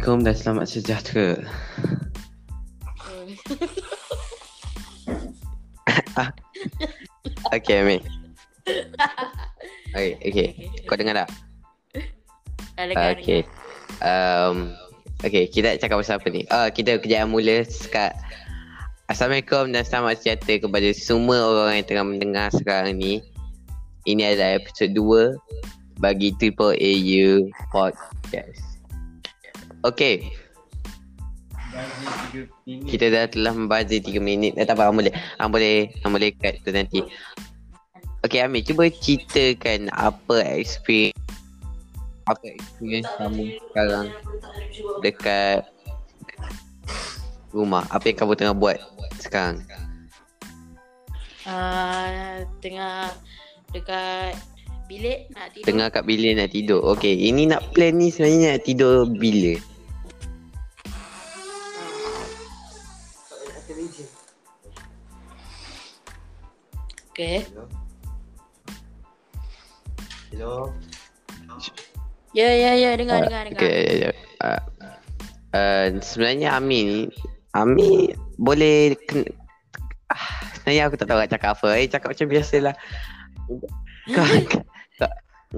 Assalamualaikum dan selamat sejahtera. Okay, Amir. Okay, okay. Kau dengar tak? Ah, dengar, Okay. Um, okay, kita cakap pasal apa ni? Ah, kita kejap mula sekat. Assalamualaikum dan selamat sejahtera kepada semua orang yang tengah mendengar sekarang ni. Ini adalah episod 2 bagi Triple AU Podcast. Okay, kita dah telah membazir 3 minit. Eh, tak apa, Am boleh. Am boleh, Am boleh cut tu nanti. Okay, Amir, cuba ceritakan apa experience apa experience kamu sekarang dekat rumah. Apa yang kamu tengah buat sekarang? Ah, tengah dekat bilik nak tidur. Tengah kat bilik nak tidur. Okay, ini nak plan ni sebenarnya nak tidur bila? Okay. Hello. Ya, ya, ya. Dengar, Ah, dengar, dengar. Okay, ya, ya. Uh, uh, sebenarnya Amir ni, Amir boleh ken... Ah, sebenarnya aku tak tahu nak cakap apa. Eh, cakap macam biasalah. Kau, kau,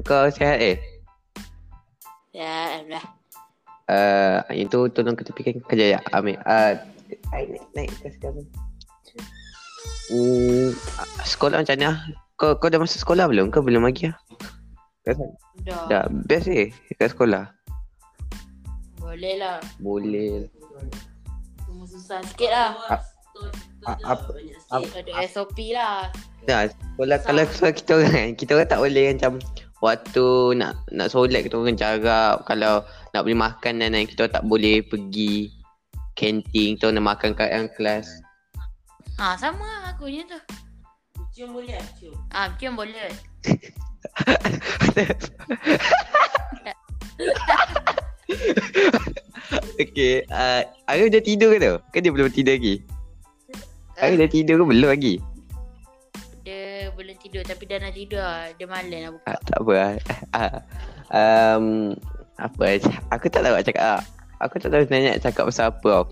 kau sihat eh? Ya, Alhamdulillah. Uh, itu tolong ketepikan kerja ya, Amir. Uh, naik, naik, naik ke sekarang. Hmm, sekolah macam mana? Kau, kau dah masuk sekolah belum? Kau belum lagi lah? Dah. Dah, best eh kat sekolah. Boleh lah. Boleh. Cuma susah sikit lah. A- apa- apa- Ada SOP lah. Dah, sekolah kalau sekolah kita orang kan, kita orang tak boleh macam waktu nak nak solat kita orang jarak kalau nak beli makanan dan kita tak boleh pergi kantin kita nak makan kat yang kelas. Ha, sama lah aku je tu. Cium boleh tak? Cium. Ah, cium boleh. okay, uh, Arif dah tidur ke tu? Kan dia belum tidur lagi? Arif dah tidur ke belum lagi? Dia belum tidur tapi dah nak tidur lah. Dia malam nak buka. Ah, tak apa lah. Ah, um, apa Aku tak tahu nak cakap ah. Aku tak tahu sebenarnya nak cakap pasal apa tau.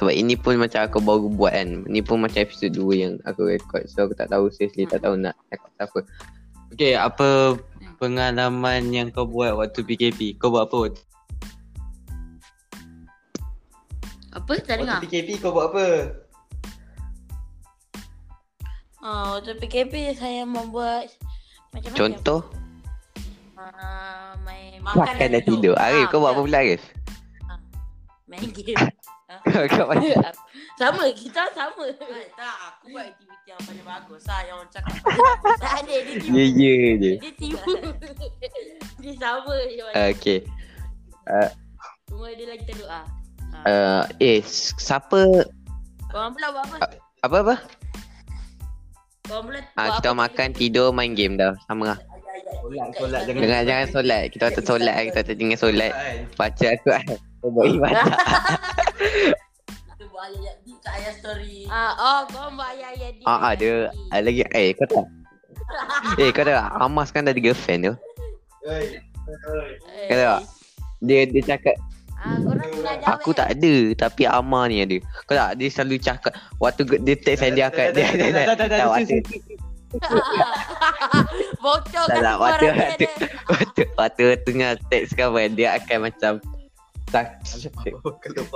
Sebab ini pun macam aku baru buat kan. Ini pun macam episod 2 yang aku record. So aku tak tahu seriously tak tahu nak cakap pasal apa. Okay, apa pengalaman yang kau buat waktu PKP? Kau buat apa? waktu- Apa? Tak dengar? Waktu PKP kau buat apa? Oh, waktu PKP saya membuat macam-macam. Contoh? Uh, main Makan dan tidur. Arif, kau buat apa pula Arif? Main game. kau macam sama, kita sama. Eh, tak, aku buat aktiviti yang paling bagus lah Yang orang cakap Tak ada, dia tipu. Ya, ya je. Dia tipu. dia sama je. Okay. Cuma dia lagi teruk ah. Ha. Uh, eh, siapa... Korang pula buat apa? Apa-apa? Korang pula Ah, kita apa? makan, tidur, main game dah. Sama lah. Solat, solat jangan. Jangan jangan solat. Kita tak solat, kita tak tinggal solat. Baca Al-Quran. Kau buat ibadah. Kita buat ayat di kat ayat story Ah, oh, korang buat ayah-ayah di. Ah, ah, dia ada lagi. Eh, kau tahu. Eh, kau tahu tak? Amas kan ada girlfriend tu. Oi. Kau tahu tak? Dia dia cakap Ah, aku tak ada tapi Amar ni ada. Kau tak dia selalu cakap waktu dia text and dia akan dia. Tak, tak, tak, tak, tak, waktu Bocor Tak, kan tak, waktu- ada. waktu waktu tengah text kan dia akan macam tak.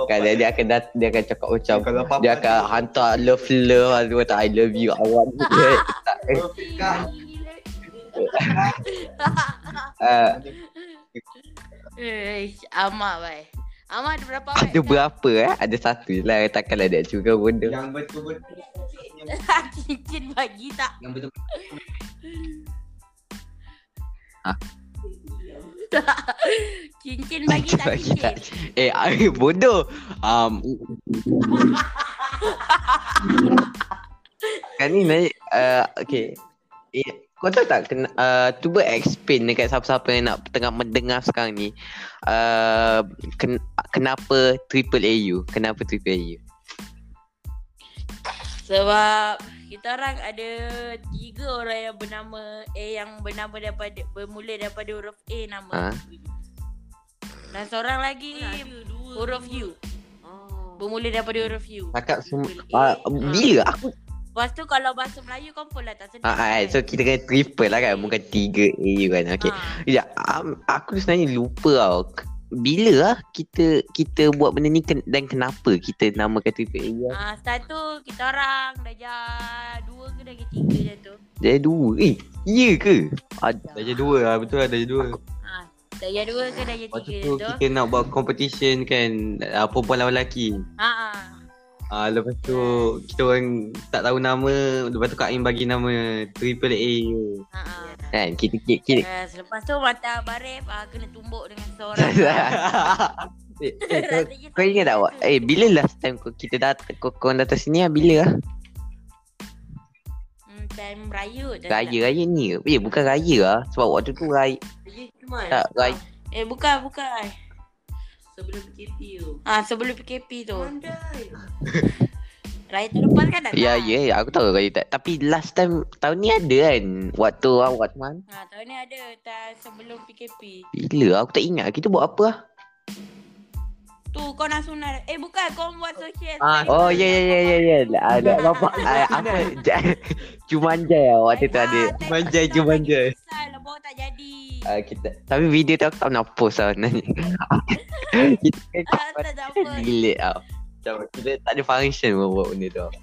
Kan dia, dia. akan dat, dia akan cakap macam Kalau papa dia akan hantar love love dia kata I love you awak ni dia tak. Eh, uh, Eh, amat bai. Amat ada berapa bai? ada berapa eh? Ada satu je lah takkanlah dia juga benda. Yang betul-betul Cincin bagi tak? yang betul Cincin bagi tak Bagi tak. cincin? eh Arif bodoh. Um, kan ni naik uh, okay. Eh, kau tahu tak kena, uh, cuba explain dekat siapa-siapa yang nak tengah mendengar sekarang ni uh, ken, kenapa triple AU kenapa triple AU Sebab kita orang ada tiga orang yang bernama A yang bernama daripada bermula daripada huruf A nama. Ha? Dan seorang lagi Ada dua. huruf U. Oh. Bermula daripada huruf U. Cakap semua. A. Uh, bila aku Lepas tu kalau bahasa Melayu kau pun lah tak sedap. Ah, ah, so kita kena triple lah kan Bukan tiga AU kan Okay Ha. Ya, um, aku sebenarnya lupa tau Bila lah kita kita buat benda ni ken- dan kenapa kita namakan triple lah? Ah, start tu kita orang darjah dua ke darjah tiga je tu. Jadi dua Eh, iya ke? Ad- Darjah dua lah, betul lah darjah dua. Ah, darjah dua ke darjah Waktu tiga tu je tu. kita nak buat competition kan, uh, perempuan lawan lelaki. Ha ah. Ah lepas tu kita orang tak tahu nama, lepas tu Kak Aim bagi nama Triple A. Ha ah. Kan, kita kita, kita. Uh, selepas tu mata Barif ah, kena tumbuk dengan seorang. eh, eh, kau, kau ingat tak awak? Eh, bila last time kau, kita datang, kau, kau datang sini lah, bila lah? Hmm, time raya tak Raya-raya ni ke? Eh, bukan raya lah. Sebab waktu tu raya. Eh, cuma Tak, raya. Eh bukan bukan. Sebelum PKP tu. Ah sebelum PKP tu. Pandai. Raya tahun lepas kan datang. Ya, ya, ya, aku tahu raya tak. Tapi last time, tahun ni ada kan? Waktu awak mana? Ha, tahun ni ada tak sebelum PKP. Bila? Aku tak ingat. Kita buat apa lah? Tu kau nak sunat. Eh bukan kau buat social. Ah. Oh, ya, ya, ya, ya, ya. Ada bapak. Ah, apa? Ja- Jumanjai lah waktu tu Ah, ada. Manjai tak je, Pasal lah bawa tak jadi. Uh, kita tapi video tu aku tak nak post lah sebenarnya. kita kan Ah, tak tak apa. delete tau. Macam kita tak ada function pun buat benda tu.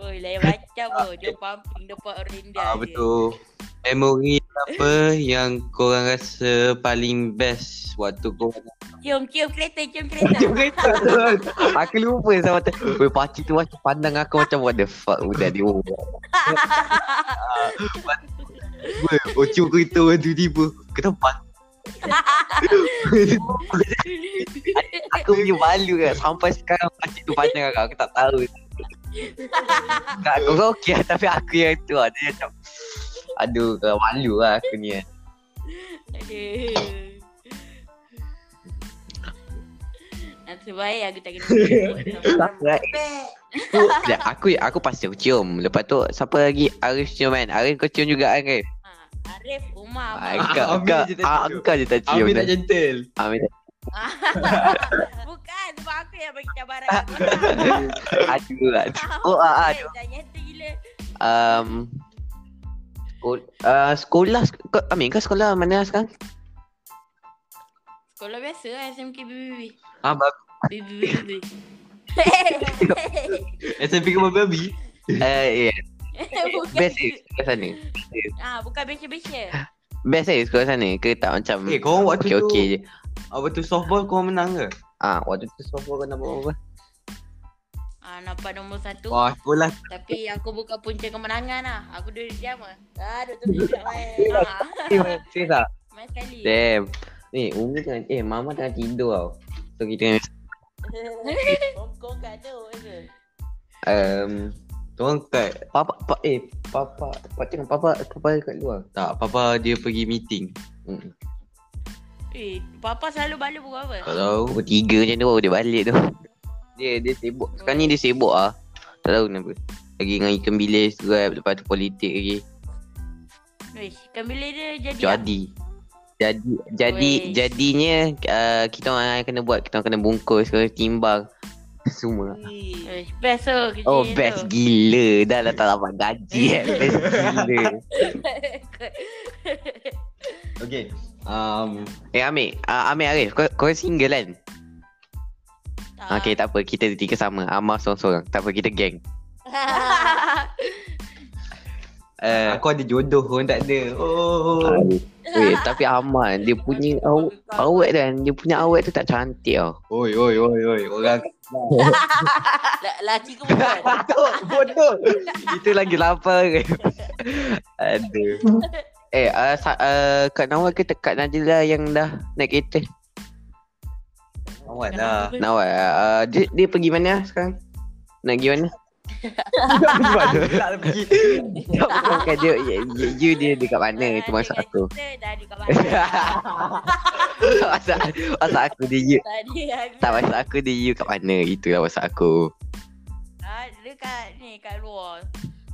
Oi, lain macam pun. Dia pumping depan rendah Ah je. betul. Memori apa yang korang rasa paling best waktu korang Cium, cium kereta, cium kereta. aku lupa sama tu. Weh pakcik tu macam pandang aku macam what the fuck budak dia. Oh, Ocok kereta orang tu tiba ke tempat. aku punya malu kan sampai sekarang pakcik tu pandang aku aku tak tahu. Kak aku kau okey lah, tapi aku yang tu lah. Dia macam Aduh, kau malu lah aku ni. Aduh. Nasib baik aku tak kena. Tak right. Aku, sekejap, aku aku pasti aku cium. Lepas tu siapa lagi? Arif cium kan? Arif kau cium juga kan? Arif? Ha, Arif, Umar, Ah, Abang. kau, Amir kau, je tak ah, cium. kau je tak cium. Amir gentle. Amir tak Bukan, sebab aku yang bagi cabaran. Aduh, aduh. Oh, ah, aduh. Gila. Um, sekol- uh, sekolah, kau, Amir kau sekolah mana sekarang? Sekolah biasa lah, SMK BBB. Ah, bagus. BBB. SMP ke babi? Uh, yeah. bukan. Best eh sekolah sana. Ah, bukan biasa-biasa. Best eh sekolah sana ke tak macam Eh, korang waktu tu okey-okey je. Apa tu softball korang menang ke? Ah, waktu tu softball kau nak buat apa? Ah, nampak nombor satu. Wah, sekolah Tapi aku bukan punca kemenangan lah. Aku duduk diam lah. Ah, duduk tidak main. Ah, Serius tak? main sekali. Damn. Ni, Umi tengah, eh Mama tengah tidur tau. So kita Kat tu um, Korang kat Papa, pa, eh, Papa, Papa tengok Papa, Papa kat luar. Tak, Papa dia pergi meeting Hmm. Eh, Papa selalu bala pukul apa? Tak tahu Pukul tiga macam tu baru dia balik tu. Dia, dia sibuk. Sekarang ni dia sibuk ah. Tak tahu kenapa. Lagi dengan ikan bilis juga, lepas tu politik lagi. Weh, ikan bilis dia jadi Jadi. Jadi, jadi, Weh. jadinya uh, kita orang kena buat, kita orang kena bungkus, kena timbang. Semua. Weh, best tu kerja Oh tu. best gila Dah lah tak dapat gaji kan Best gila Okay um, Eh Amir uh, Amir Arif kau, kau single kan Tak. Okay tak apa Kita tiga sama Amar seorang-seorang Tak apa kita geng uh, Aku ada jodoh Korang tak ada. Oh. Weh. Tapi Amar Dia punya aw, Awet kan? Dia punya awet tu tak cantik tau. Oi oi oi oi. Orang La- Laki ke bukan? Bodoh Bodoh. Itu lagi lapar. Aduh. Eh uh, sa- uh, Kak Nawal ke Kak Najila yang dah naik kereta? Awak lah. Nawal uh, dia, dia pergi mana sekarang? Nak pergi mana Tak pergi Bukan dia you, you, you dia dekat mana Itu maksud aku dah mana? Maksud maksud aku dia you. Tak maksud aku dia you kat mana Itulah maksud aku Ah, dia kat ni kat luar.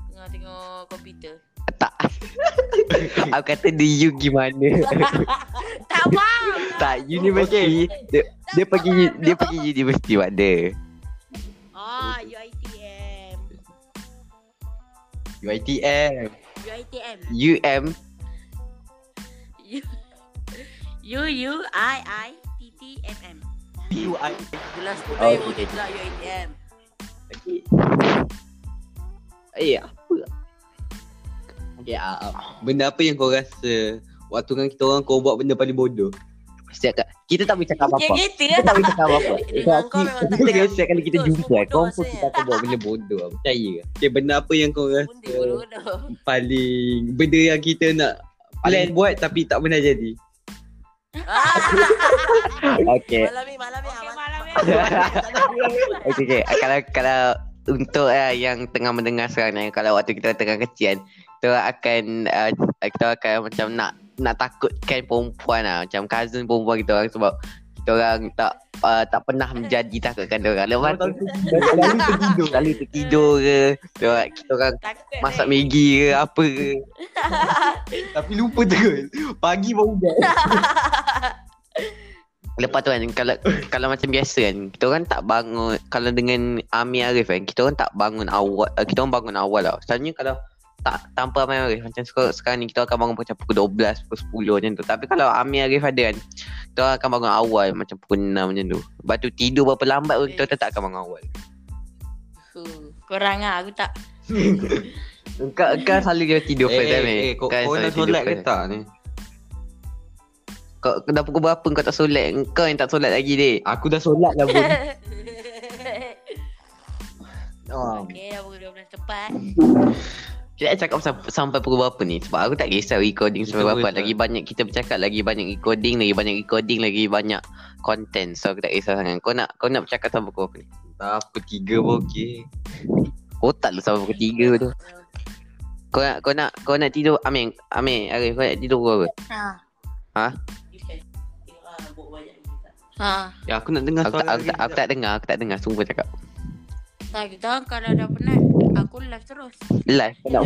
Tengah tengok komputer. Tak Aku kata the you gimana Tak faham. Tak university dia, dia pergi dia pergi universiti mana Ah, UiTM. UiTM UiTM. UM U U U I I T T M M. UI Gelas Oh, putih okay. okay. juga UiTM. Eh apa Ya Benda apa yang kau rasa Waktu kan kita orang kau buat benda paling bodoh Setiap ka- kita tak boleh cakap apa-apa gitu Kita tak boleh cakap apa-apa Kita setiap kali kita jumpa putus Kau pun rasanya. kita akan buat benda bodoh Percaya Okay benda apa yang kau rasa. Paling Benda yang kita nak Plan buat tapi tak pernah jadi Okay Malam ni, malam ni. Okay, aman. malam ni. Okay, okay. Kalau kalau untuk uh, yang tengah mendengar sekarang ni, kalau waktu kita tengah kecil kan, kita akan uh, kita akan macam nak nak takutkan perempuan lah. Macam cousin perempuan kita orang sebab kita orang tak uh, tak pernah menjadi takutkan dia orang. Lepas tu selalu tertidur, selalu tertidur ke. Kita orang, kita orang Takut masak ni. Maggi ke apa ke. Tapi lupa terus Pagi baru buat Lepas tu kan kalau kalau macam biasa kan kita orang tak bangun kalau dengan Ami Arif kan kita orang tak bangun awal uh, kita orang bangun awal tau. Selalunya kalau tak tanpa Ami Arif macam sekarang, ni kita akan bangun macam pukul 12 pukul 10 macam tu. Tapi kalau Ami Arif ada kan kita akan bangun awal macam pukul 6 macam tu. Lepas tu tidur berapa lambat pun kita tetap akan bangun awal. Huh, Korang lah aku tak. Engkau engkau selalu dia tidur first time eh, eh, kau, Kau kau nak tidur solat ke tak ni? Kau dah pukul berapa kau tak solat? Engkau yang tak solat lagi dek. Aku dah solat lah pun Oh. Okay, dah pukul 12 tepat. Kita nak cakap sampai, sampai pukul berapa ni? Sebab aku tak kisah recording sampai berapa. Lagi banyak kita bercakap, lagi banyak recording, lagi banyak recording, lagi banyak content. So aku tak kisah sangat. Kau nak kau nak bercakap sampai pukul berapa ni? Tak pukul 3 pun okey Otak lu sampai pukul 3 tu. Kau nak kau nak kau nak tidur Amin, Amin, Arif kau nak tidur pukul berapa? Ha. Kita. Ha. Ya aku nak dengar Aku tak, aku, tak, aku tak dengar, aku tak dengar. Sumpah cakap. Kita kalau dah penat aku live terus. Live. Nak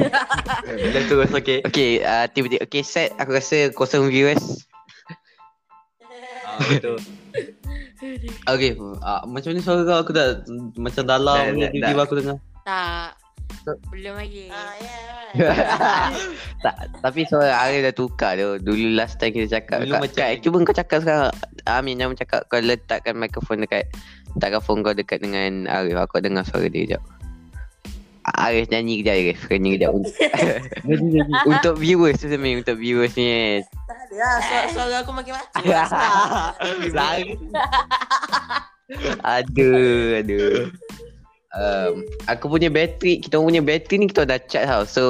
Dah terus okey Okay, uh, tiba-tiba Okay, set aku rasa kosong viewers Ah, betul Okay uh, Macam ni suara kau aku tak Macam dalam Dah, ni dah, Tiba-tiba dah. aku dengar Tak. Belum lagi. Ah, ya. tak, tapi suara Arif dah tukar tu. Dulu last time kita cakap. Dulu Dulu macam- kat, cuba kau cakap sekarang. Amin jangan cakap kau letakkan mikrofon dekat letakkan phone kau dekat dengan Arif. Aku dengar suara dia kejap. Arif nyanyi kejap Arif. Kau nyanyi kejap. untuk viewers tu sebenarnya. Untuk viewers ni. Tak ada lah, suara, suara aku makin macam. Lari. aduh, aduh. Um, aku punya bateri, kita punya bateri ni kita dah charge tau. So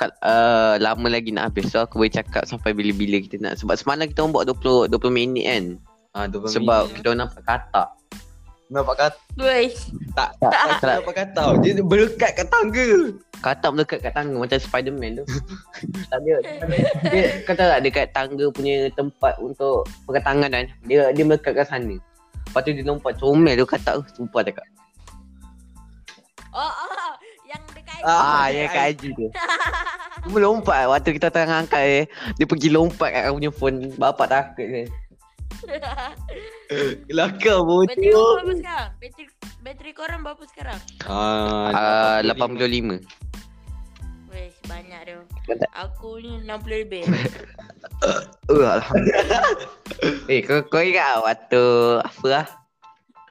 kat, uh, lama lagi nak habis. So aku boleh cakap sampai bila-bila kita nak. Sebab semalam kita orang buat 20 20 minit kan. Ah, 20 Sebab minit. kita orang nampak katak. Nampak kata Woi. Tak Tak, Tak tak. nampak kata Dia berdekat kat tangga Katak melekat kat tangga macam Spiderman tu. tak dia, dia kata tak dekat tangga punya tempat untuk perkatangan kan. Dia dia melekat kat sana. Lepas tu dia lompat comel tu katak tu. Sumpah cakap. Oh, oh, yang dekat Ah, ya kat Haji tu. Cuma lompat waktu kita tengah angkat eh. Dia pergi lompat kat aku punya phone. Bapak takut kan. Kelakar Bateri bocor kau berapa sekarang? Bateri bateri korang berapa sekarang? Ah, Ah, 85. Weh, banyak dia. Banyak. Aku ni 60 lebih. Uh, Alhamdulillah. eh, kau, kau ingat waktu apa lah?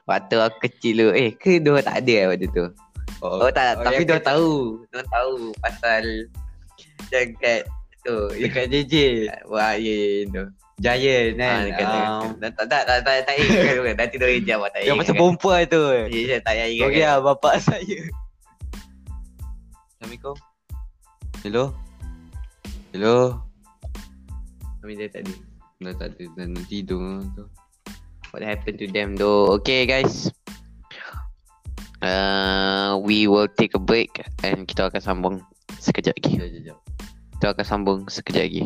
Waktu aku kecil tu. Eh, ke dia tak ada lah waktu tu? Oh, tak, tapi dia tahu. Dia tahu pasal yang kat tu. Dekat JJ Wah, ya, ya, tu. Giant Ah, kan dekat tu. Ah, Tak, tak, tak, tak, tak, tak ingat tu kan. Nanti dia hijau tak Yang ingat. macam perempuan tu Ya, saya tak ingat. Okey kan. lah bapak saya Assalamualaikum Hello Hello Kami dia tadi. Dah tak ada Dah tidur tu What happened to them though? Okay guys. Uh, we will take a break and kita akan sambung sekejap lagi. Sekejap sekejap Kita akan sambung sekejap lagi.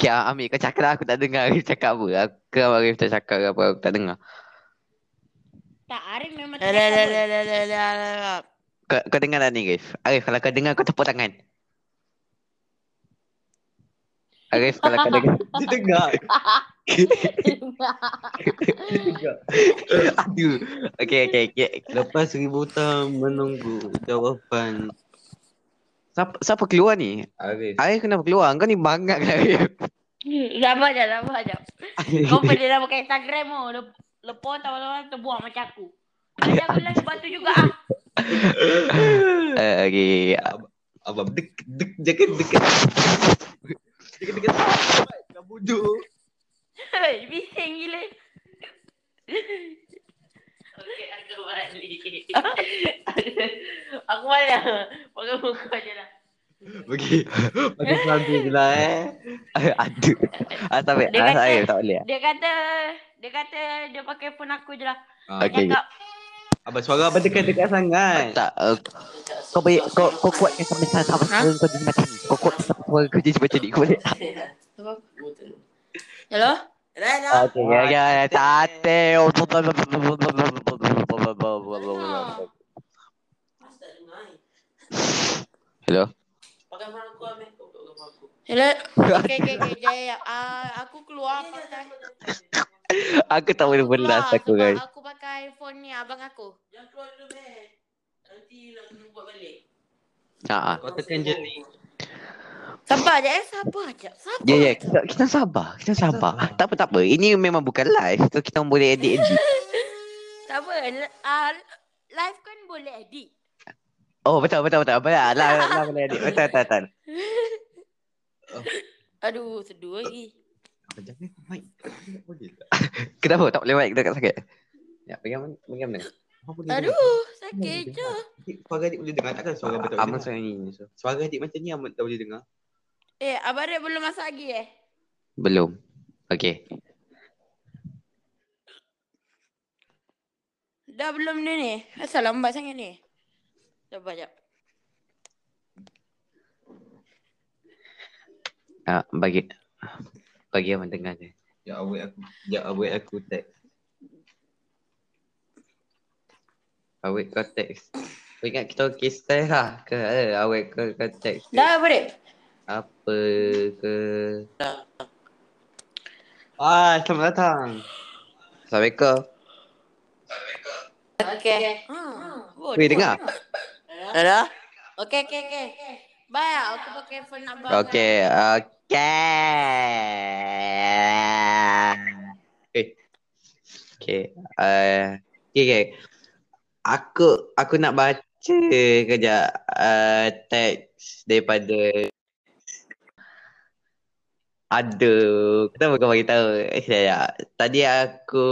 Okay, ah, Amir kau cakap lah aku tak dengar Arif cakap apa. Aku Arif tak cakap ke apa aku tak dengar. Tak, Arif memang dah, dah. Kau, kau dengar tak ni Arif? Arif kalau kau dengar kau tepuk tangan. Arif kalau kau dengar. Dia dengar. Aduh. Okay, okay, okay. Lepas seribu tahun menunggu jawapan Siapa, siapa keluar ni? Arif. Arif kenapa keluar? Kau ni bangat kan Arif? Sabar je, sabar je. Kau boleh dah pakai Instagram tu. Lep- Lepas tahu-tahu terbuang macam aku. Ada aku lagi batu juga ah. Uh, okay. Abang dek dek jangan dekat. Dekat dekat. Kau bodoh. Hei, bising gila. Okey, aku balik. aku balik. Pakai muka je lah. Okey. Pakai selalu je lah eh. Aduh. Ah, tak boleh. Dia Ah, kata- Arif tak boleh. Dia kata, dia kata dia pakai phone aku je lah. Ah, Okey. Cakap, Abang suara abang dekat-dekat sangat. Tak, uh, kau boleh, kau, kau kuatkan sampai sana sampai Ha? suara kau jadi macam ni. Kau kuat sampai suara kau jadi macam ni. Kau boleh. hello? Dah, dah. Okay, ya, ya, ya, tate. Hello. Hello? Okay, okay, okay. Jaya. Uh, aku keluar pakai. Aku tak boleh belas aku guys. aku pakai phone ni abang aku. Jangan keluar dulu, Amir. Nanti nak kena buat balik. Ha ah. Kau tekan je ni. Sabar je eh, sabar je. Sabar. Ya ya, kita, kita sabar. Kita sabar. Tak apa tak apa. Ini memang bukan live. So kita boleh edit edit. Tak apa. Uh, live kan boleh edit. Oh betul betul betul. Betul. Lah lah boleh edit. Betul betul betul. Aduh, sedih lagi. Jangan mic. Boleh tak? Kenapa tak boleh mic dekat sakit? Ya, pegang pegang mana? Aduh, sakit je. Adik, Suara adik boleh dengar takkan suara abang tak boleh Abang dengar. suara ni. so. Suara adik macam ni abang tak boleh dengar. Eh, Abang Red belum masak lagi eh? Belum. Okay. Dah belum dia ni? Asal lambat sangat ni? Sabar jap. Ah, bagi bagi abang dengar je. Ya awet aku. Ya awet aku text. Awet kau teks. Kau ingat kita okay style lah ke? Eh, awet kau kau teks. Dah Red? Apa ke? Ah, selamat datang. Assalamualaikum. Okay. Hmm. Oh, Weh, dengar? Dah, dah. Okay, okay, okay. Baik, aku pakai phone abang. Okay, okay. Eh. Okay. Uh, okay, okay. Aku aku nak baca kejap uh, teks daripada Aduh, kenapa kau bagi tahu? Eh, ya. Tadi aku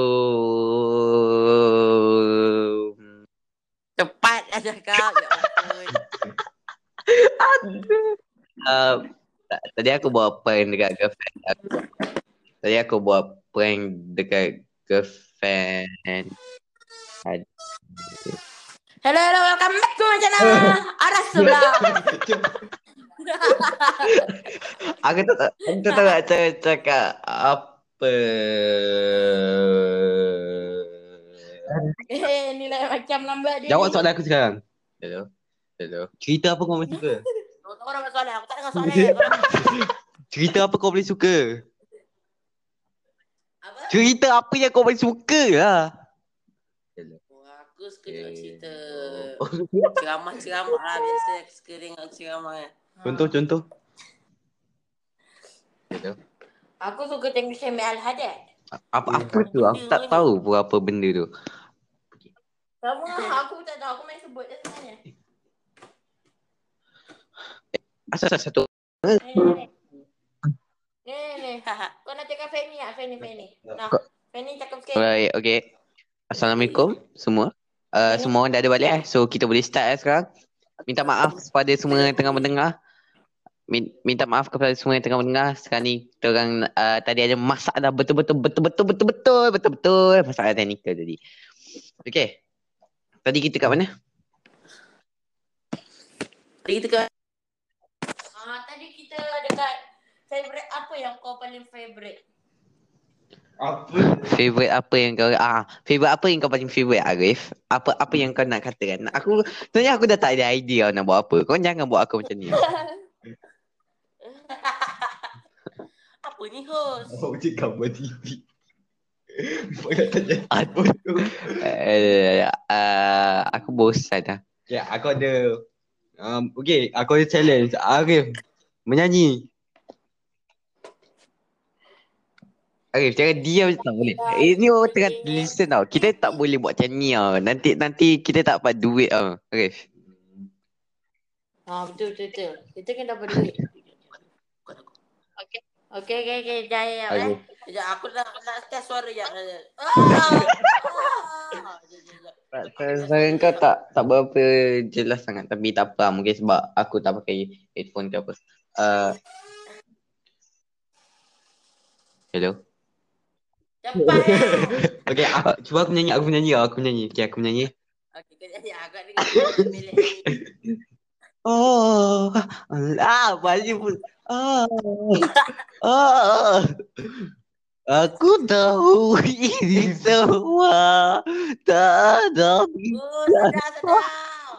Cepat dah cakap. Ya ampun. uh, ta- tadi aku buat prank dekat girlfriend aku. Tadi aku buat prank dekat girlfriend. Ad- Hello, hello, welcome back to my channel. Aras sebelah. Aku tak tahu, aku tak tahu nak cakap, cakap apa. eh, ni lah macam lambat dia. Jawab soalan aku sekarang. Hello. Hello. Cerita apa kau boleh suka? Kau tahu orang soalan, aku tak dengar soalan. Cerita apa kau boleh suka? Apa? Cerita apa yang kau paling suka lah. Aku suka tengok cerita Oh. ceramah-ceramah lah biasa. Aku suka tengok ceramah kan. Contoh, contoh. Hello. Aku suka tengok Syamil Al-Hadad. Apa apa tu? Aku tak tahu pun apa benda tu. Sama lah, aku tak tahu. Aku main sebut je sebenarnya. Asal satu. Ni, ni, ni. Ni, ni. Kau nak cakap Fanny tak? Fanny, Fanny. Nah, Fanny cakap sikit. Alright, okay. Assalamualaikum semua. Uh, semua orang dah ada balik eh. So kita boleh start eh sekarang. Minta maaf kepada semua yang tengah mendengar. Min- Minta maaf kepada semua yang tengah mendengar. Sekarang ni kita orang uh, tadi ada masalah betul-betul betul-betul betul-betul betul-betul masalah teknikal tadi. Okay. Tadi kita kat mana? Tadi kita kan Ah, tadi kita dekat favorite apa yang kau paling favorite? Apa? Favorite apa yang kau ah favorite apa yang kau paling favorite Arif? Apa apa yang kau nak katakan? Aku sebenarnya aku dah tak ada idea nak buat apa. Kau jangan buat aku macam ni. Apa ni host? Oh, cakap buat TV. Uh, uh, aku bosan dah. Okay, aku ada um, Okay, aku ada challenge Arif Menyanyi Arif jangan diam je tak boleh. Ini orang tengah listen tau. Kita tak boleh buat macam ni tau. Nanti nanti kita tak dapat duit tau. Arif. Ah betul betul betul. Kita kan dapat duit. Okey. Okey okey okey jaya ya. Arif. Sekejap, aku nak, nak test suara je. Ah! Ah! Sekejap, sekejap. Suara kau tak tak berapa jelas sangat tapi tak apa mungkin sebab aku tak pakai headphone ke apa. Uh, hello. Cepat. Okay, aku, cuba aku menyanyi, aku menyanyi Aku menyanyi, okay aku menyanyi Okey, kau nyanyi. Aku nak dengar. Oh, ah, balik pun. Oh, oh, aku tahu ini semua tak ada. Oh, sedap, sedap.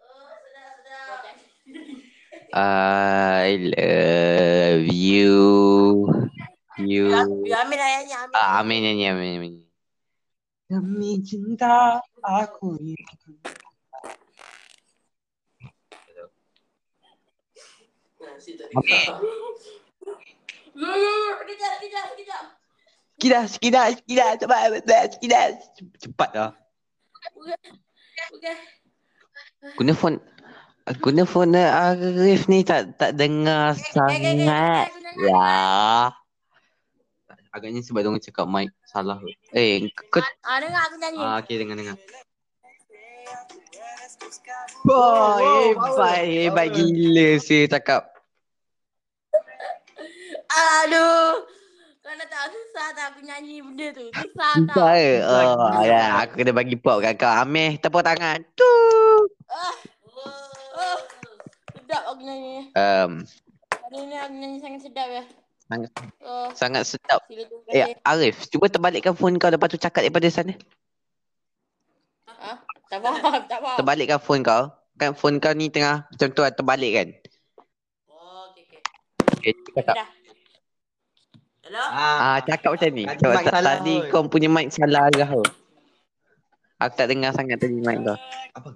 Oh, sedap, sedap. I love you, you. Ya, Amin nyanyi. Amin. Ah, amin nyanyi, amin, amin. Demi cinta aku yo, yo. Sekejap, sekejap, sekejap. Sekidas, sekidas, sekidas, cepat, cepat, sekidas. Cepat lah. Okey. Guna phone Guna phone Arif ni tak tak dengar sangat. Ya. Agaknya sebab dia orang cakap mic salah kot Eh, kau Ah dengar aku nyanyi. Ah, okay, dengar, dengar oh, hebat, hebat gila sih cakap. Aduh. Kau nak tahu susah tak aku nyanyi benda tu. Susah tak? Susah ke? Oh, ya, aku kena bagi pop kat kau. Ameh, tepuk tangan. Tu. Oh, sedap aku nyanyi. Um, Hari ni aku nyanyi sangat sedap ya. Sangat. Oh, sangat sedap. tunggu Eh, Arif, cuba terbalikkan phone kau lepas tu cakap daripada sana. Ha? Tak faham, tak faham. Terbalikkan phone kau. Kan phone kau ni tengah macam tu lah, terbalik kan. Oh, okey, okey. Okay, cakap. Dah. Hello? Ah, cakap macam ni. Tadi Kau, mic salah tadi kau punya mic salah arah tu. Aku tak dengar sangat tadi mic kau. Apa?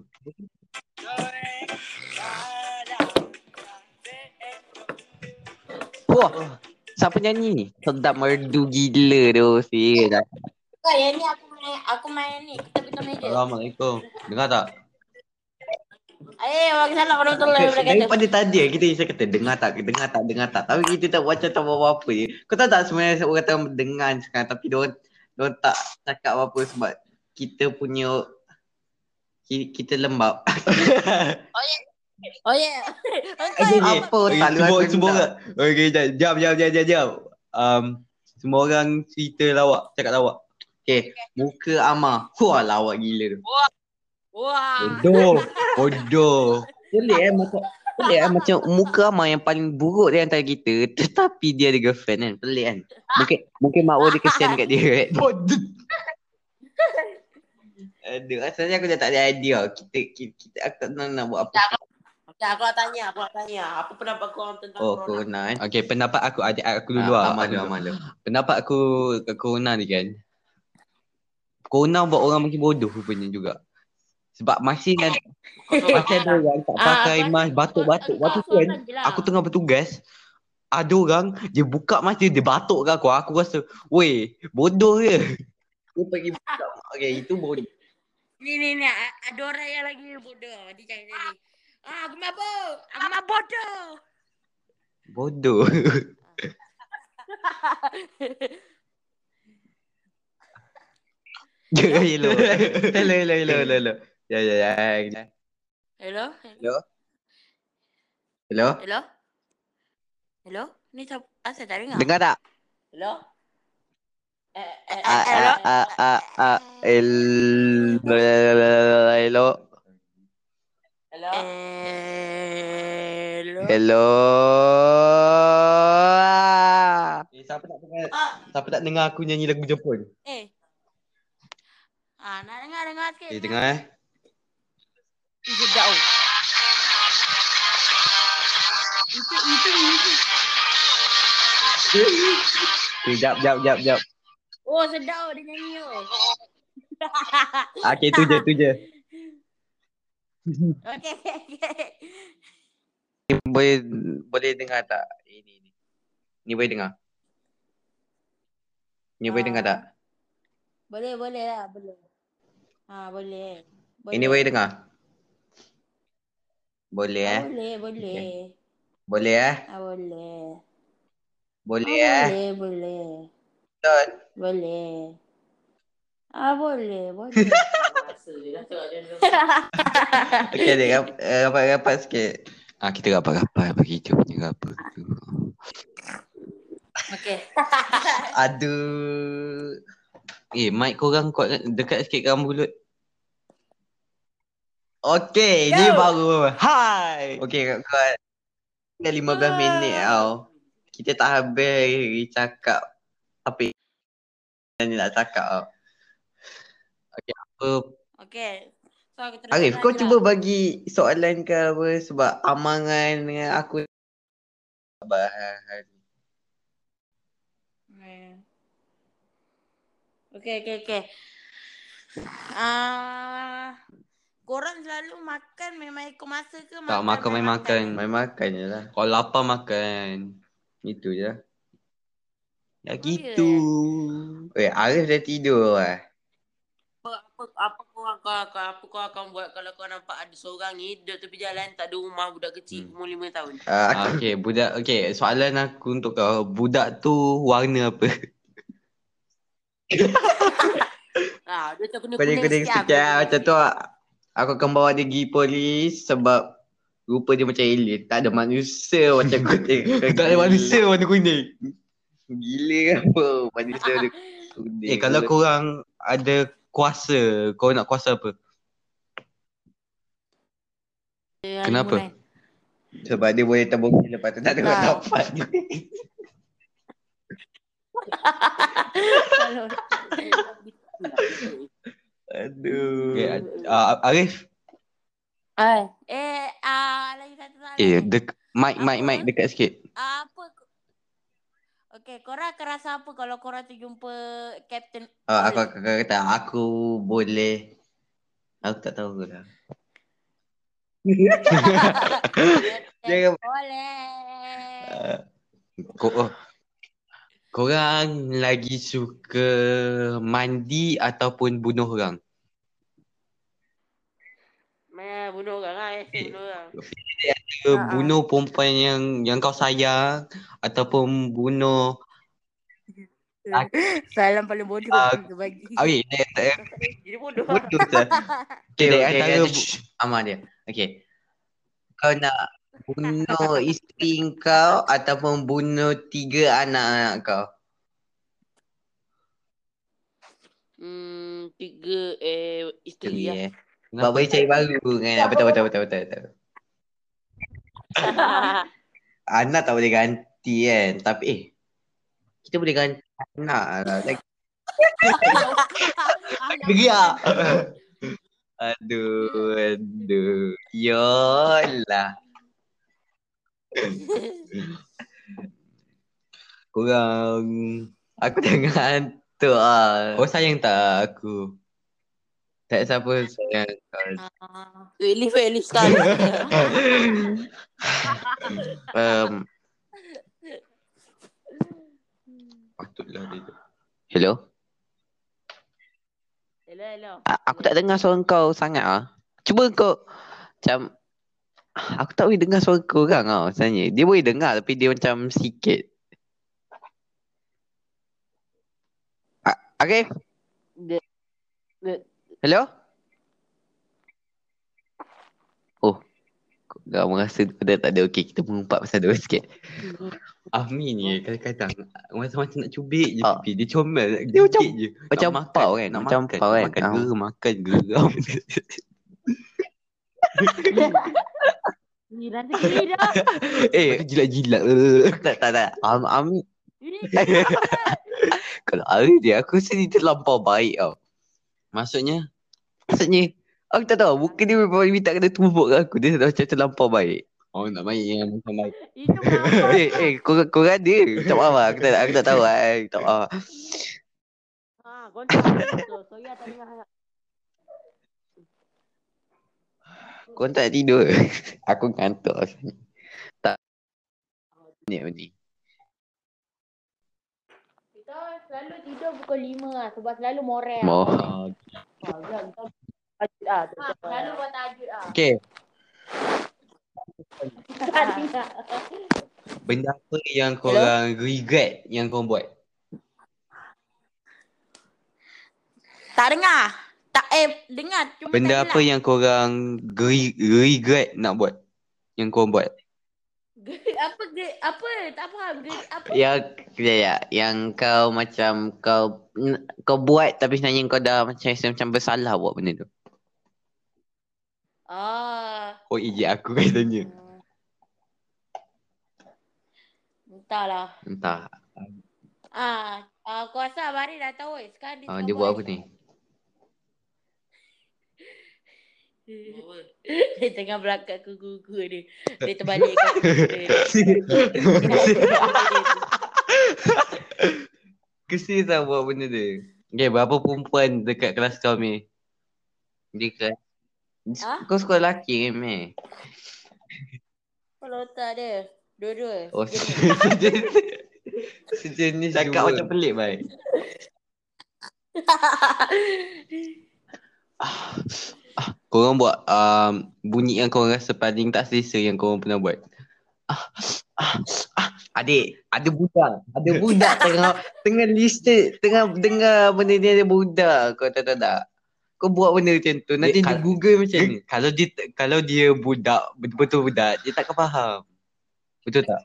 Wah, siapa nyanyi ni? Sedap merdu gila tu. Serius dah. Kau yang ni aku main, aku main ni. Kita betul meja. Assalamualaikum Dengar tak? Eh, orang salah orang betul lah. Daripada tadi eh, kita isyak kata dengar tak, dengar tak, dengar tak. Tapi kita tak macam tak apa-apa je. Kau tahu tak sebenarnya orang kata dengar sekarang tapi diorang, diorang tak cakap apa-apa sebab kita punya ki- kita lembab. Oh yeah. Engkau Okay, yang okay. Apa Okay, tak semua, semua orang. Okay, jap, jap, jap, jap, jap, jap. Um, semua orang cerita lawak, cakap lawak. Okay, muka Amar. Wah, lawak gila tu. Wah. Bodoh. Bodoh. Pelik eh macam Pelik eh macam muka Amar yang paling buruk di antara kita Tetapi dia ada girlfriend kan Pelik kan Mungkin mungkin mak dia kesian kat dia kan Bodoh. Aduh rasanya aku dah tak ada idea Kita kita, kita aku tak tahu nak buat apa Okay, aku nak tanya, aku nak tanya. Apa pendapat kau orang tentang Oh corona? corona eh Okay, pendapat aku ada aku dulu Ah, lah. Amal dulu. Amal dulu Pendapat aku ke corona ni kan. Corona buat orang makin bodoh rupanya juga. Sebab masih ada masih ada orang tak Ah, pakai mask batuk-batuk. Waktu tu kan lah. aku tengah bertugas ada orang dia buka mask dia, batuk kat aku. Aku rasa, "Weh, bodoh ke?" Dia pergi buka. Okay, itu bodoh. Ni ni ni ada orang yang lagi bodoh. Dia cakap ni. Ah, aku mabuk. Aku mabuk bodoh. Bodoh. Hello Hello Hello hello hello hello Ya ya ya Hello? Hello Hello Hello? Hello? Ni siapa? Asal tak dengar? Dengar tak? Hello? Eh, eh, Ah, eh, hello? ah, ah, ah, ah, el- Hello Hello? Hello? Eh, siapa nak dengar? Ah, Siapa tak dengar aku nyanyi lagu Jepun? Eh. Ah, nak dengar dengar sikit. Eh, dengar eh. Ih, sedap oh. Itu itu music. Eh, jap, jap, jap, jap. Oh, sedap oh dia nyanyi oh. Ah, Okay, tu je, tu je. Okey, okey, Boleh boleh dengar tak? Ini ni. Ni boleh dengar. Ni boleh Ah. dengar tak? Boleh, boleh lah, boleh. Ha, boleh. boleh. Ini boleh dengar. Boleh Ah, eh? Boleh, boleh. Boleh eh? Ah, boleh. Boleh Ah, eh? Boleh, boleh. Betul. Boleh. Ah, boleh, boleh. Dia dah. Okay, dia rap, uh, rapat-rapat sikit. Ah kita rapat-rapat bagi kita punya apa tu. Okey. Aduh. Eh, mic korang kuat dekat sikit kan mulut. Okay, Yo. ni baru. Hai. Okay, kawan. Dah 15 minit tau. Kita tak habis cakap apa yang ni nak cakap tau. Apa Okey. So, Arif, kau cuba lah. bagi soalan ke apa sebab amangan dengan aku bahan. Eh. Okey, okey, okey. Ah, korang selalu makan memang ikut masa ke Tak, makan main makan. Main makan je lah. kalau lapar makan. Itu je. Ya Oh, gitu. Weh, Arif dah tidur lah. Apa, apa, apa korang, korang, apa korang akan buat kalau kau nampak ada seorang ni duduk tepi jalan tak ada rumah budak kecil Hmm. umur lima tahun. Uh, Ah, aku, okay, budak okay, soalan aku untuk kau, budak tu warna apa? Ah, dia tak kena kuning-kuning sikit lah. Macam tu. Aku akan bawa dia pergi polis sebab rupa dia macam alien. Tak ada manusia macam kuning. tak ada manusia warna kuning. Gila apa manusia dia kuning. Eh, kalau korang ada kuasa, kau nak kuasa apa? Kenapa? Sebab dia boleh terbang lepas tu tak Nah. dapat. Aduh. Okay, uh, Arif, Eh, eh, ah, lagi satu soalan. eh, dek, mic, mic, mic dekat sikit. apa Okey, korang akan rasa apa kalau korang tu jumpa Captain Ah, aku akan kata aku boleh. Aku tak tahu lah. Jangan- Boleh. Oh. Korang lagi suka mandi ataupun bunuh orang? Meh, bunuh orang lah. Eh, bunuh orang. Ke Ha, ha. bunuh perempuan yang yang kau sayang ataupun bunuh Salam paling bodoh uh, bagi. Okey, dia kata Jadi bodoh. Bodoh tu. okay, Okay, okay, okay, antara okay. Shh, Amal dia. Okay. Kau nak bunuh isteri kau ataupun bunuh tiga anak-anak kau? Hmm, tiga eh isteri lah. eh. Boleh cari baru kan. Betul, betul, betul, betul, betul. Anak tak boleh ganti kan. Tapi eh. Kita boleh ganti anak lah. Like, Gerak. aduh, aduh. Yolah. korang Aku tengah hantuk ah. kau sayang tak aku? Tak siapa sayang kau. Eh, Elif, Elif sekali. Um, Patutlah dia. hello? Hello, hello. A- aku tak dengar suara kau sangat ah. Cuba kau macam aku tak boleh dengar suara kau orang ah sebenarnya. Dia boleh dengar tapi dia macam sikit. A- Arif? Dia- dia- Hello? Oh. Kau merasa dah tak ada okey kita mengumpat pasal dia sikit. Amin ni kadang-kadang macam-macam nak cubit je Ah. pipi dia comel nak Dia macam- je. macam Nak makan, pau kan, nak macam makan, pau kan. Makan Ah. geram, makan geram. Ni nanti gini dah. eh, jilat-jilat. tak tak tak. Am Ami Kalau hari dia aku rasa dia terlampau baik tau. Maksudnya maksudnya aku tak tahu muka dia memang minta kena tumbuk kat aku. Dia macam terlampau baik. Oh nak main yang macam baik. Itu eh eh kau kau ada. Tak apa aku tak aku tak tahu ai. Tak apa. Ha, kau tak tahu. Sorry tak dengar. Kau tak tidur. aku ngantuk. Tak. Ni ni. Kita selalu tidur pukul 5 lah sebab selalu. Ha, kau tajud ah. Ha, selalu buat tajud ah. Okey. Dengar. Benda apa yang korang regret yang korang buat? Tak dengar. Tak eh dengar cuma Benda tak apa yang korang geri- regret nak buat? Yang korang buat? Apa ge, apa tak faham ge, apa Yang ya, ya, yang kau macam kau kau buat tapi sebenarnya kau dah macam macam bersalah buat benda tu. ah Oh ijik aku kan tanya. entahlah Entah. ah uh, aku rasa Abang Ari dah tahu eh sekarang dia, Ah, tengah dia buat apa ni? dia tengah berangkat ke kuku dia dia terbalik ke dia Kesih tak buat benda tu. Okay, berapa perempuan dekat kelas kau ni? Dia kelas. Ha? Kau sekolah lelaki kan, Meh? kalau tak dia dua-dua Oh, Jenis. sejenis. Sejenis Cakap macam pelik baik. Korang buat um, bunyi yang korang rasa paling tak selesa yang korang pernah buat. Ah, ah, ah. Adik, ada budak. Ada budak tengah tengah listen, tengah dengar benda ni ada budak. Kau tahu tak tak? Kau buat benda macam tu. Nanti Dia- dia Google macam ni. Kalau dia kalau dia budak, betul-betul budak, dia takkan faham. Betul tak?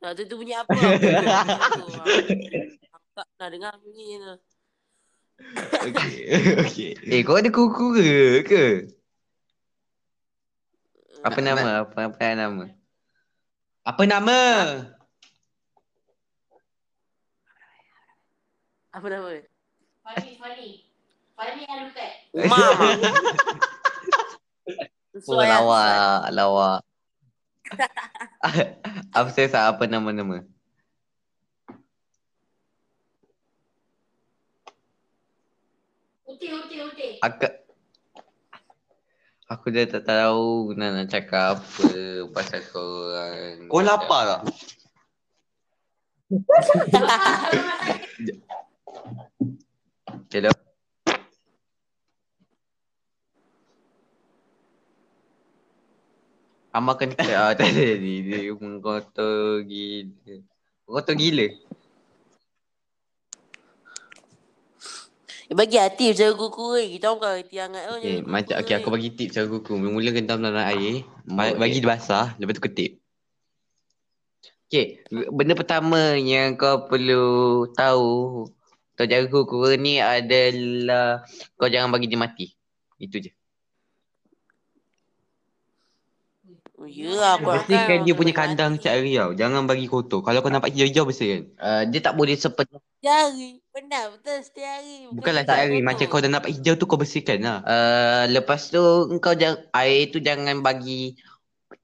Nah, tu, tu bunyi apa? Tak nak dengar bunyi tu. Okey. Okey. Eh, kau ada kuku ke? ke? Apa nama? Apa, apa nama? Apa nama? Apa nama? Fani Fani Fani Alukat Umar. Oh, Sesuai lah, lawak, lawak. apa saya apa nama-nama? Uti uti uti Aku Aku dah tak tahu nak, nak cakap apa pasal korang. Kau lapar tak? Hello. Amal kan ah, tak ada ni dia mengkotor gila. Mengkotor gila. Bagi hati macam kuku ni. Kita orang bukan hati hangat tu. Okay, macam okay, aku bagi tip cara kuku. Mula gentam dalam air, ba- bagi dia basah, lepas tu ketip. Okay, benda pertama yang kau perlu tahu kau jaga kuku ni adalah kau jangan bagi dia mati. Itu je. Oh, ya, aku Bersihkan dia punya kandang setiap hari tau. Jangan bagi kotor. Kalau kau nampak hijau-hijau bersihkan. Uh, dia tak boleh sepenuh Setiap hari. Benar, betul. Setiap hari. Bukan Bukanlah setiap hari. kotor. Macam kau dah nampak hijau tu kau bersihkan lah. Uh, lepas tu kau jangan air tu jangan bagi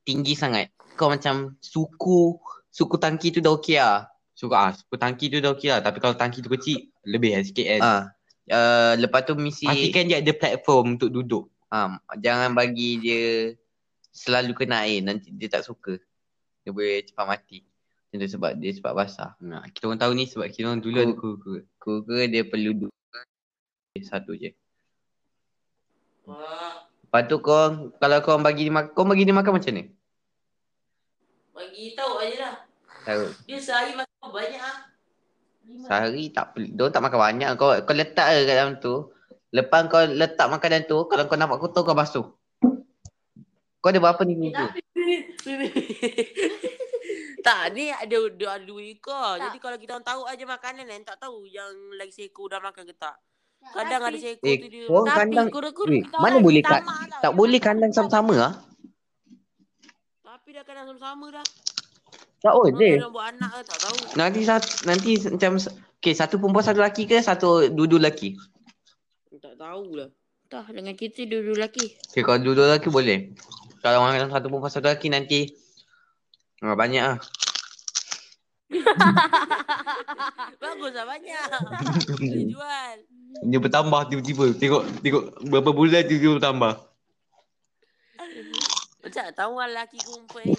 tinggi sangat. Kau macam suku suku tangki tu dah okey lah. So ah, suku tangki tu dah okey lah. Tapi kalau tangki tu kecil, lebih lah sikit kan. Ah. Uh, lepas tu misi Pastikan dia ada platform untuk duduk. um, jangan bagi dia selalu kena air nanti dia tak suka. Dia boleh cepat mati. Macam tu sebab dia cepat basah. Nah, kita orang tahu ni sebab kita orang dulu ada kuku. Kuku dia perlu duduk satu je. Lepas tu kau kalau kau bagi dia makan, kau bagi dia makan macam ni? bagi tahu aje lah. Tahu. Dia sehari makan banyak ah. Sehari tak perlu. Dia tak makan banyak. Kau kau letak je kat dalam tu. Lepas kau letak makanan tu, kalau kau nampak kotor kau basuh. Kau ada berapa ni kuku? tak, ni ada, dua ekor. Tak. Jadi kalau kita orang tahu aja makanan lain, tak tahu yang lagi seekor dah makan ke tak. Kadang ada seekor Eh, tu dia. kau Tapi kandang- kura-kura Weh, kita mana boleh kat- tau. Tak boleh kandang sama-sama ah. Tapi dah kandang sama-sama dah. Tak boleh. nak buat anak ke tak tahu. Nanti satu, nanti macam Okay, satu perempuan satu lelaki ke satu dua-dua lelaki? Tak tahulah. Tak, dengan kita dulu lelaki. Okay, kalau dua-dua lelaki boleh. Kalau orang satu perempuan satu lelaki nanti ah, banyak lah. Bagus lah banyak. Boleh jual. Dia bertambah tiba-tiba. Tengok tengok berapa bulan tiba-tiba bertambah. Macam tak tahu lah lelaki perempuan ni.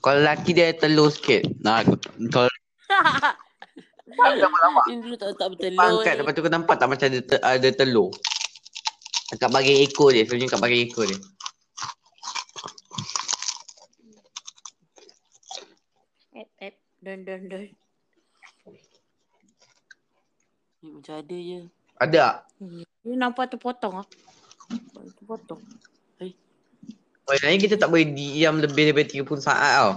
Kalau lelaki dia telur sikit. Nah, kalau Ini dulu tak tak betul pangkat lepas tu kau nampak tak macam ada, ada telur. Kat bahagian ekor dia. Sebenarnya kat bahagian ekor dia. Ep, ep. Don, don, don. Ni macam ada je. Ada tak? Dia nampak terpotong ah. Terpotong. Oh, sebenarnya kita tak boleh diam lebih daripada 30 saat tau.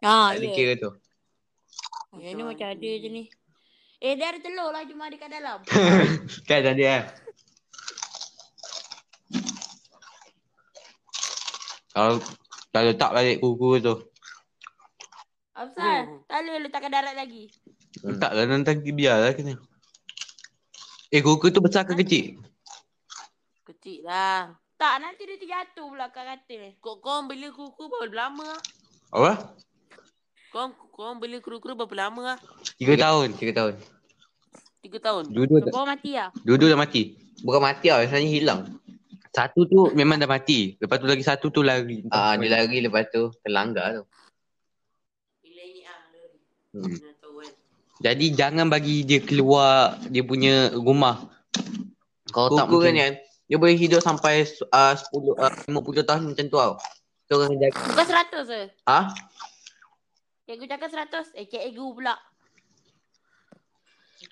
Ah, Tak ya. dikira tu. Yang ni macam ada je ni. Eh, dia ada telur lah cuma dekat dalam. Kan ada eh. Kalau kalau letak balik kuku tu. Afsal, Hmm. tak boleh letakkan darat lagi. Letaklah nanti biarlah kena. Eh kuku tu besar ke kecil? Kecil lah. Tak, nanti dia terjatuh pula kat katil. Kau kau beli kuku berapa lama lah? Apa? Kau kau beli kru-kru berapa lama lah? Tiga tahun. Tiga tahun. Tiga tahun. Dua-dua Ke bawah mati lah. Dua-dua dah mati. Bukan mati tau, sebenarnya hilang. Satu tu memang dah mati. Lepas tu lagi satu tu lari. Ah, dia lari lepas tu terlanggar tu. Bila ini ah lari. Hmm. Kan. Jadi jangan bagi dia keluar dia punya rumah. Kalau tak mungkin kan, dia boleh hidup sampai uh, 10 uh, 50 tahun macam tu tau. Tu orang jaga. Bukan seratus ke? Ha? Cikgu cakap seratus. Eh, cikgu pula.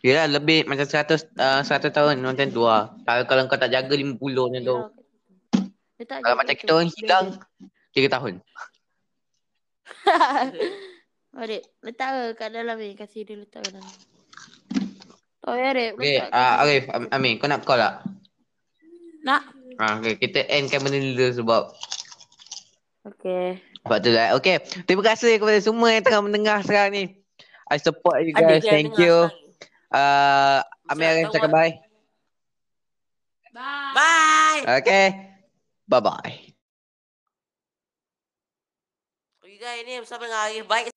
Yalah lebih macam 100 uh, 100 tahun macam tu lah. Kalau kalau kau tak jaga 50 macam tu. Ya. Kalau macam kita orang hilang 3 tahun. Adik, letak ke kat dalam ni? Kasih dia letak kat dalam. Oh ya, Adik. Okay, uh, Arif, Am- Amin, kau nak call tak? Nak. Ha, okay, kita endkan benda ni dulu sebab Okay. sebab tu lah. Okay, terima kasih kepada semua yang tengah mendengar sekarang ni. I support you guys. Thank dengar you. sekarang ni. Uh, Amir tahu cakap lah. bye. Bye. Bye. Okay. Bye-bye. Okay guys, ni bersama dengan Arif. Baik